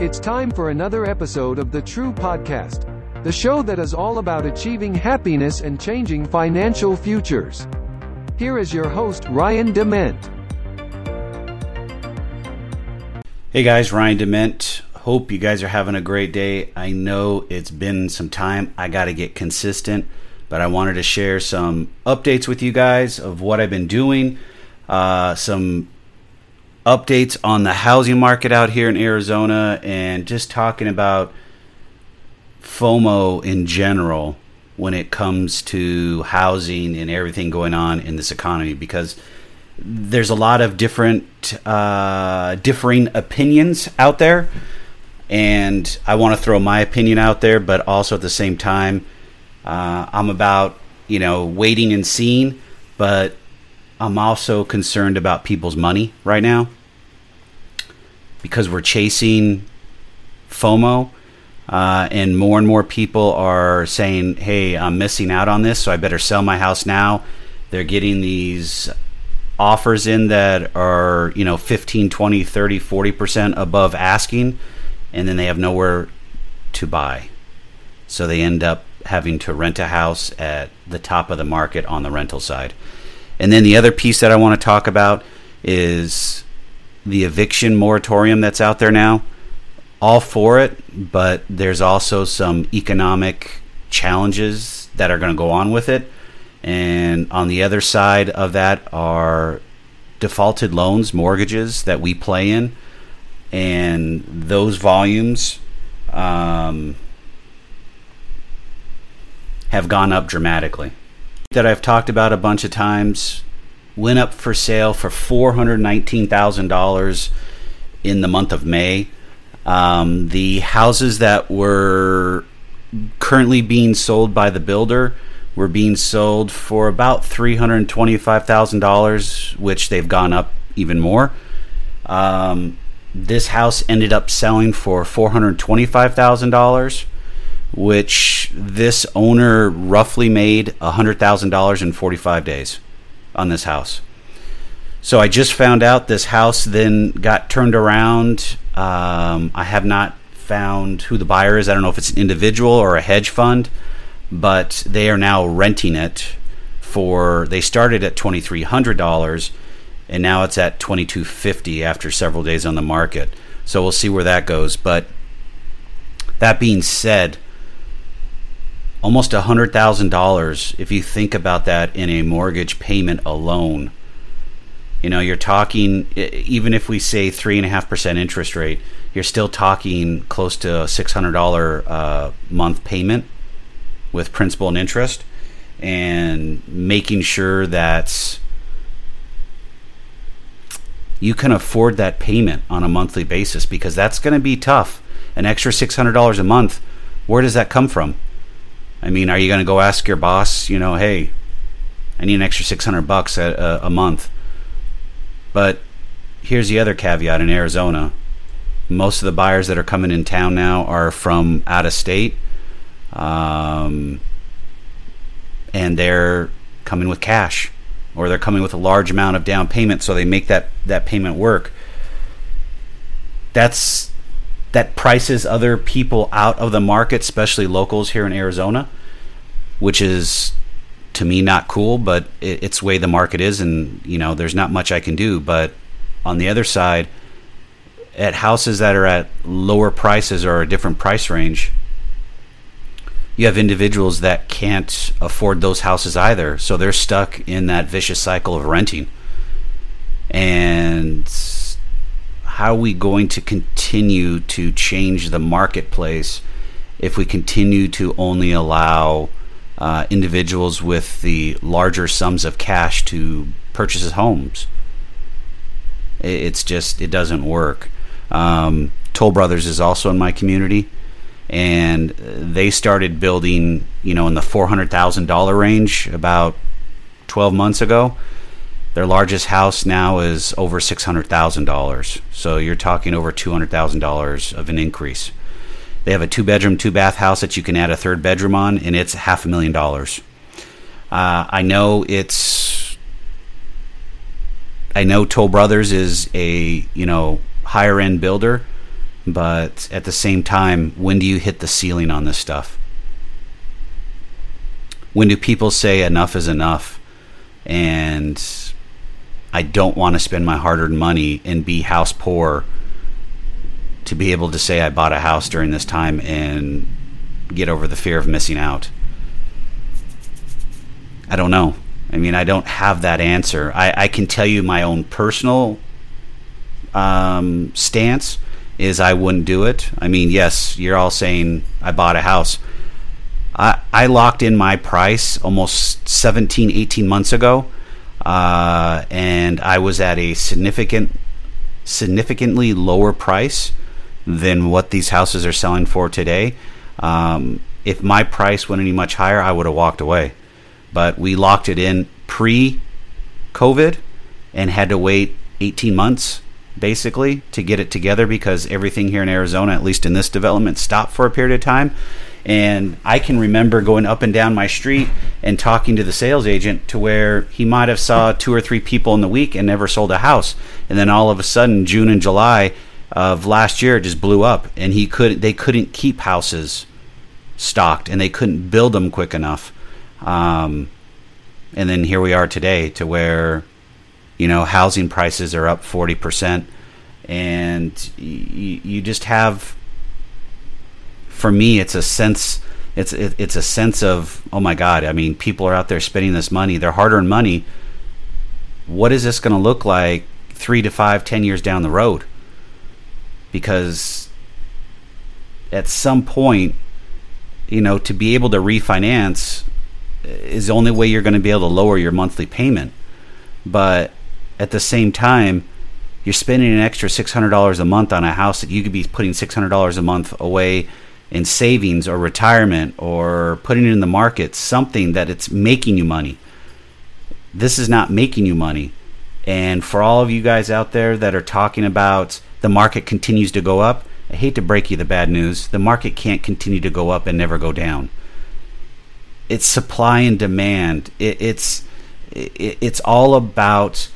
It's time for another episode of the TruPodcast, the show that is all about achieving happiness and changing financial futures. Here is your host, Ryan DeMent. Hey guys, Ryan DeMent. Hope you guys are having a great day. I know it's been some time. I got to get consistent, but I wanted to share some updates with you guys of what I've been doing, uh, some updates on the housing market out here in Arizona and just talking about FOMO in general when it comes to housing and everything going on in this economy because there's a lot of different uh, differing opinions out there. And I want to throw my opinion out there but also at the same time uh, I'm about you know waiting and seeing but I'm also concerned about people's money right now because we're chasing FOMO. Uh, and more and more people are saying, hey, I'm missing out on this, so I better sell my house now. They're getting these offers in that are, you know, 15, 20, 30, 40% above asking, and then they have nowhere to buy. So they end up having to rent a house at the top of the market on the rental side. And then the other piece that I want to talk about is the eviction moratorium that's out there now. All for it, but there's also some economic challenges that are going to go on with it. And on the other side of that are defaulted loans, mortgages that we play in, and those volumes um, have gone up dramatically. That I've talked about a bunch of times went up for sale for $419,000 in the month of May. Um, the houses that were currently being sold by the builder were being sold for about $325,000, which they've gone up even more. Um, this house ended up selling for $425,000, which this owner roughly made $100,000 in 45 days on this house. So I just found out this house then got turned around. Um, I have not found who the buyer is. I don't know if it's an individual or a hedge fund, but they are now renting it for. They started at twenty three hundred dollars, and now it's at twenty two fifty after several days on the market. So we'll see where that goes. But that being said, almost a hundred thousand dollars if you think about that in a mortgage payment alone. You know you're talking even if we say three and a half percent interest rate you're still talking close to a six hundred dollar uh, month payment with principal and interest and making sure that you can afford that payment on a monthly basis because that's going to be tough. An extra $600 a month where does that come from I mean, are you going to go ask your boss, you know, hey, I need an extra 600 bucks a, a, a month? But here's the other caveat in Arizona. Most of the buyers that are coming in town now are from out of state. Um, and they're coming with cash or they're coming with a large amount of down payment so they make that, that payment work. That's that prices other people out of the market, especially locals here in Arizona, which is to me not cool, but it, it's the way the market is, and you know there's not much I can do. But on the other side, at houses that are at lower prices or a different price range, you have individuals that can't afford those houses either, so they're stuck in that vicious cycle of renting. And how are we going to continue to change the marketplace if we continue to only allow uh, individuals with the larger sums of cash to purchase homes? It's just, it doesn't work. Um, Toll Brothers is also in my community, and they started building, you know, in the $400,000 range about 12 months ago their largest house now is over $600,000. So you're talking over $200,000 of an increase. They have a two bedroom, two bath house that you can add a third bedroom on, and it's half a million dollars. Uh, I know it's. I know Toll Brothers is a you know higher end builder, But at the same time, when do you hit the ceiling on this stuff? When do people say enough is enough? And I don't want to spend my hard earned money and be house poor to be able to say I bought a house during this time and get over the fear of missing out. I don't know. I mean, I don't have that answer. I, I can tell you my own personal um, stance is I wouldn't do it. I mean, yes, you're all saying I bought a house. I, I locked in my price almost 17, 18 months ago, uh, and I was at a significant, significantly lower price than what these houses are selling for today. Um, if my price went any much higher, I would have walked away. But we locked it in pre COVID and had to wait 18 months basically to get it together because everything here in Arizona, at least in this development, stopped for a period of time. And I can remember going up and down my street and talking to the sales agent to where he might have saw two or three people in the week and never sold a house. And then all of a sudden, June and July of last year, it just blew up, and he could they couldn't keep houses stocked, and they couldn't build them quick enough. Um, and then here we are today, to where you know housing prices are up forty percent, and you, you just have for me, it's a sense. It's it, it's a sense of oh my god. I mean, people are out there spending this money, their hard-earned money. What is this going to look like three to five, ten years down the road? Because at some point, you know, to be able to refinance is the only way you're going to be able to lower your monthly payment. But at the same time, you're spending an extra $600 a month on a house that you could be putting $600 a month away in savings or retirement or putting it in the market, something that it's making you money. This is not making you money. And for all of you guys out there that are talking about the market continues to go up, I hate to break you the bad news. The market can't continue to go up and never go down. It's supply and demand. It, it's it, it's all about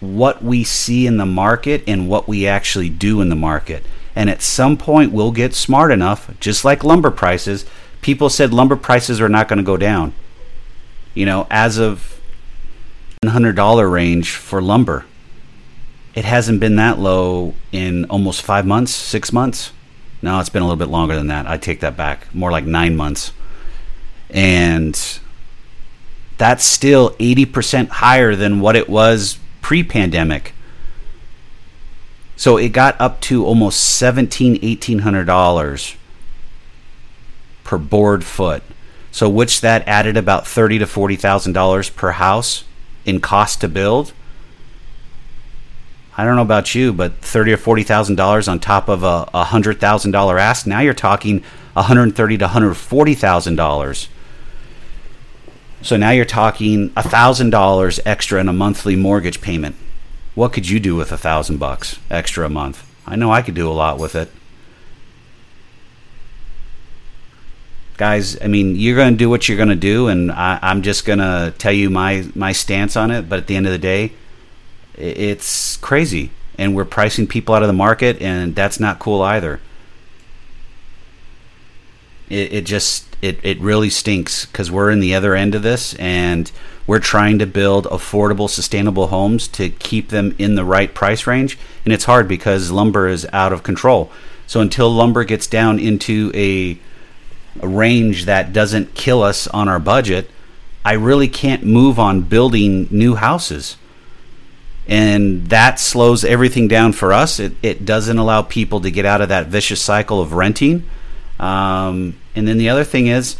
what we see in the market and what we actually do in the market. And at some point, we'll get smart enough, just like lumber prices. People said lumber prices are not going to go down. You know, as of $100 range for lumber. It hasn't been that low in almost five months, six months. No, it's been a little bit longer than that. I take that back. More like nine months. And that's still 80% higher than what it was pre pandemic. So it got up to almost seventeen, eighteen hundred dollars per board foot. So which that added about thirty to forty thousand dollars per house in cost to build. I don't know about you, but thirty or forty thousand dollars on top of a, hundred thousand dollar ask. Now you're talking one hundred thirty to one hundred forty thousand dollars. So now you're talking thousand dollars extra in a monthly mortgage payment what could you do with a thousand bucks extra a month? I know I could do a lot with it. Guys, I mean, you're going to do what you're going to do, and I, I'm just going to tell you my, my stance on it. But at the end of the day, it's crazy. And we're pricing people out of the market, and that's not cool either. It, it just, it, it really stinks because we're in the other end of this, and we're trying to build affordable, sustainable homes to keep them in the right price range. And it's hard because lumber is out of control. So until lumber gets down into a, a range that doesn't kill us on our budget, I really can't move on building new houses. And that slows everything down for us. It, it doesn't allow people to get out of that vicious cycle of renting. Um, and then the other thing is,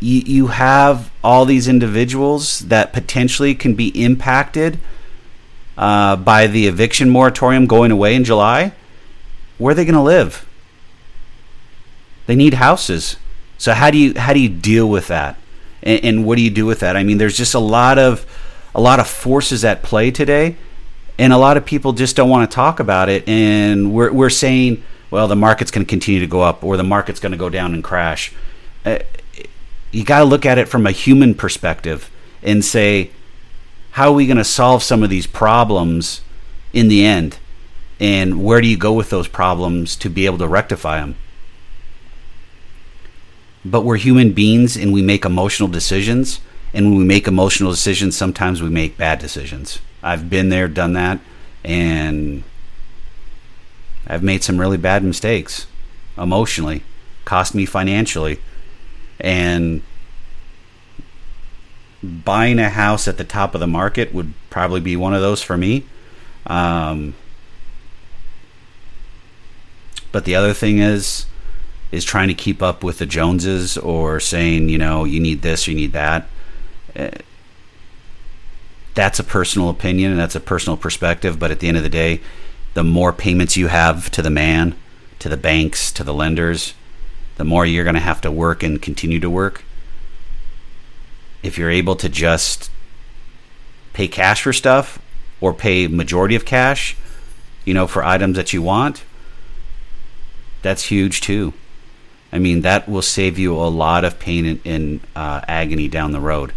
you, you have all these individuals that potentially can be impacted uh, by the eviction moratorium going away in July. Where are they going to live? They need houses. So how do you how do you deal with that? And, and what do you do with that? I mean, there's just a lot of a lot of forces at play today, and a lot of people just don't want to talk about it. And we're we're saying, well, the market's going to continue to go up, or the market's going to go down and crash. Uh, you got to look at it from a human perspective and say, how are we going to solve some of these problems in the end? And where do you go with those problems to be able to rectify them? But we're human beings and we make emotional decisions. And when we make emotional decisions, sometimes we make bad decisions. I've been there, done that, and I've made some really bad mistakes emotionally, cost me financially. And buying a house at the top of the market would probably be one of those for me. Um, but the other thing is, is trying to keep up with the Joneses or saying, you know, you need this, you need that. Uh, that's a personal opinion and that's a personal perspective. But at the end of the day, the more payments you have to the man, to the banks, to the lenders, the more you're going to have to work and continue to work. If you're able to just pay cash for stuff or pay majority of cash, you know, for items that you want, that's huge too. I mean, that will save you a lot of pain and, and uh, agony down the road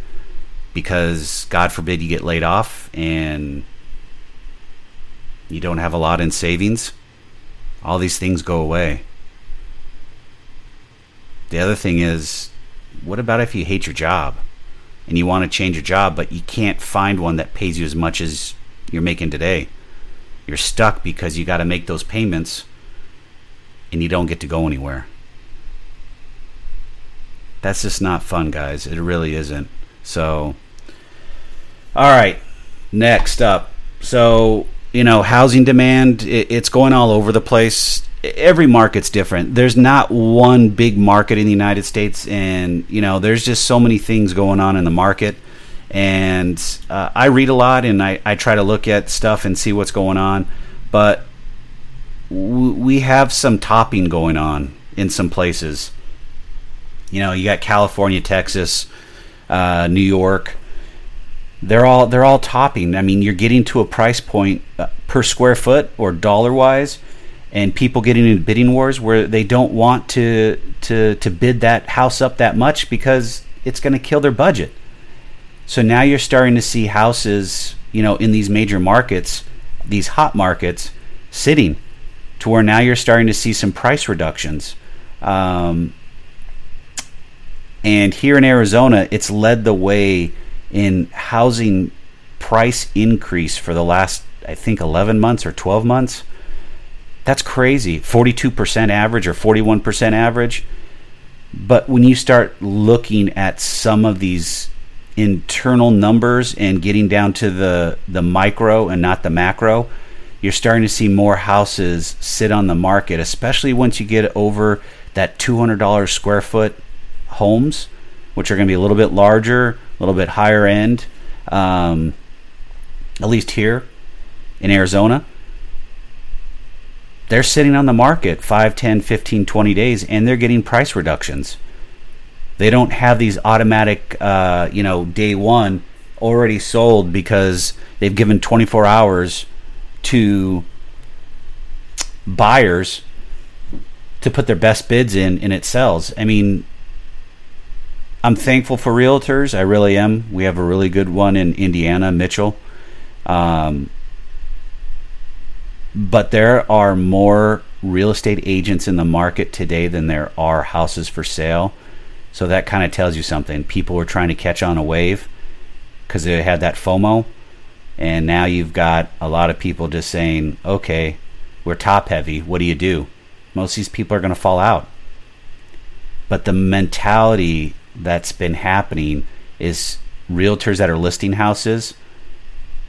because, God forbid, you get laid off and you don't have a lot in savings. All these things go away. The other thing is, what about if you hate your job and you want to change your job, but you can't find one that pays you as much as you're making today? You're stuck because you got to make those payments and you don't get to go anywhere. That's just not fun, guys. It really isn't. So, all right, next up. So, you know, housing demand, it, it's going all over the place. Every market's different. There's not one big market in the United States, and, you know, there's just so many things going on in the market. And uh, I read a lot and I, I try to look at stuff and see what's going on. But we have some topping going on in some places. You know, you got California, Texas, uh, New York. They're all they're all topping. I mean, you're getting to a price uh, per square foot or dollar wise, and people getting into bidding wars where they don't want to to to bid that house up that much because it's going to kill their budget. So now you're starting to see houses, you know, in these major markets, these hot markets, sitting to where now you're starting to see some price reductions. Um, and here in Arizona, it's led the way in housing price increase for the last, I think, 11 months or 12 months. That's crazy. 42% average or 41% average. But when you start looking at some of these internal numbers and getting down to the, the micro and not the macro, you're starting to see more houses sit on the market, especially once you get over that $200 square foot homes, which are going to be a little bit larger, little bit higher end, um, at least here in Arizona. They're sitting on the market 5, 10, 15, 20 days, and they're getting price reductions. They don't have these automatic, uh, you know, day one already sold because they've given 24 hours to buyers to put their best bids in and it sells. I mean, I'm thankful for realtors. I really am. We have a really good one in Indiana, Mitchell. Um, but there are more real estate agents in the market today than there are houses for sale. So that kind of tells you something. People were trying to catch on a wave because they had that FOMO. And now you've got a lot of people just saying, okay, we're top heavy. What do you do? Most of these people are going to fall out. But the mentality that's been happening is realtors that are listing houses,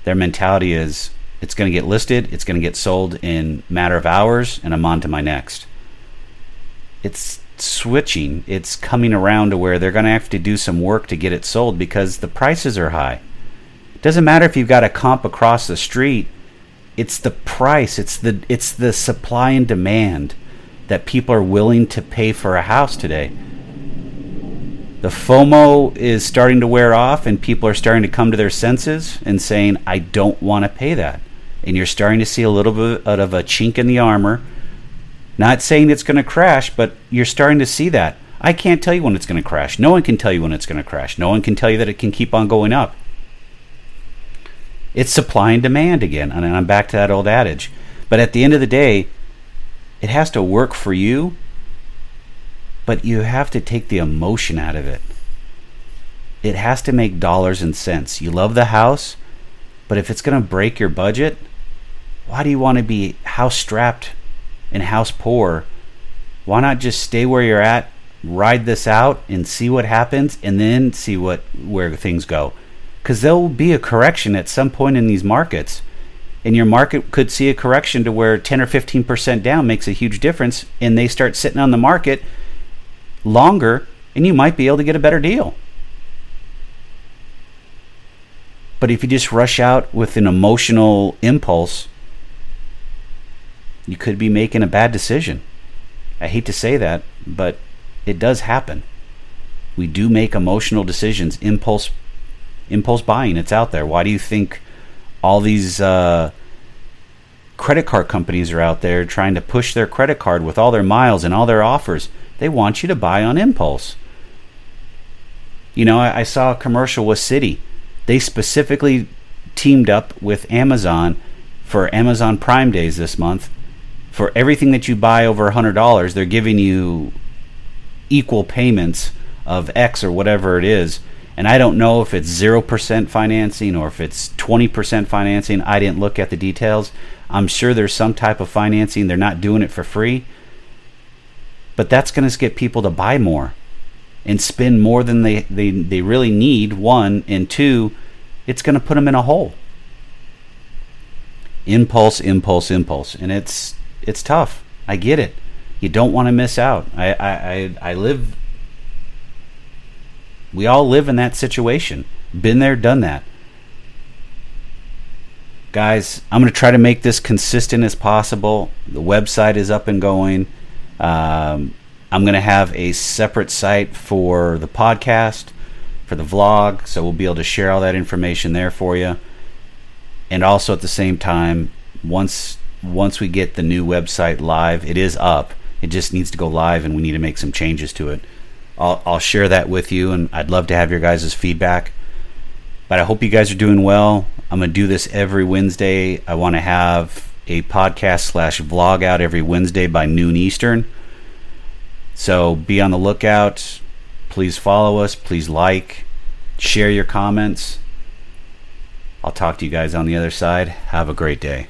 their mentality is it's going to get listed, it's going to get sold in matter of hours, and I'm on to my next. It's switching. It's coming around to where they're going to have to do some work to get it sold because the prices are high. Doesn't matter if you've got a comp across the street. It's the price. It's the it's the supply and demand that people are willing to pay for a house today. The FOMO is starting to wear off, and people are starting to come to their senses and saying, "I don't want to pay that." And you're starting to see a little bit of a chink in the armor. Not saying it's going to crash, but you're starting to see that. I can't tell you when it's going to crash. No one can tell you when it's going to crash. No one can tell you that it can keep on going up. It's supply and demand again, and I'm back to that old adage. But at the end of the day, it has to work for you, but you have to take the emotion out of it. It has to make dollars and cents. You love the house, but if it's going to break your budget, why do you want to be house strapped and house poor? Why not just stay where you're at, ride this out and see what happens and then see what where things go? Cuz there will be a correction at some point in these markets. And your market could see a correction to where 10 or 15% down makes a huge difference and they start sitting on the market longer and you might be able to get a better deal. But if you just rush out with an emotional impulse, you could be making a bad decision. I hate to say that, but it does happen. We do make emotional decisions, impulse impulse buying. It's out there. Why do you think all these uh, credit card companies are out there trying to push their credit card with all their miles and all their offers? They want you to buy on impulse. You know, I, I saw a commercial with Citi. They specifically teamed up with Amazon for Amazon Prime Days this month. For everything that you buy over $100, they're giving you equal payments of X or whatever it is. And I don't know if it's 0% financing or if it's 20% financing. I didn't look at the details. I'm sure there's some type of financing. They're not doing it for free. But that's going to get people to buy more and spend more than they, they, they really need, one. And two, it's going to put them in a hole. Impulse, impulse, impulse. And it's, it's tough. I get it you don't want to miss out. I, I, I, I live. We all live in that situation. Been there, done that. Guys, I'm going to try to make this consistent as possible. The website is up and going. Um, I'm going to have a separate site for the podcast, for the vlog, so we'll be able to share all that information there for you. And also at the same time, once once we get the new website live, it is up it just needs to go live, and we need to make some changes to it. I'll, I'll share that with you, and I'd love to have your guys' feedback. But I hope you guys are doing well. I'm going to do this every Wednesday. I want to have a podcast slash vlog out every Wednesday by noon Eastern. So be on the lookout. Please follow us. Please like, share your comments. I'll talk to you guys on the other side. Have a great day.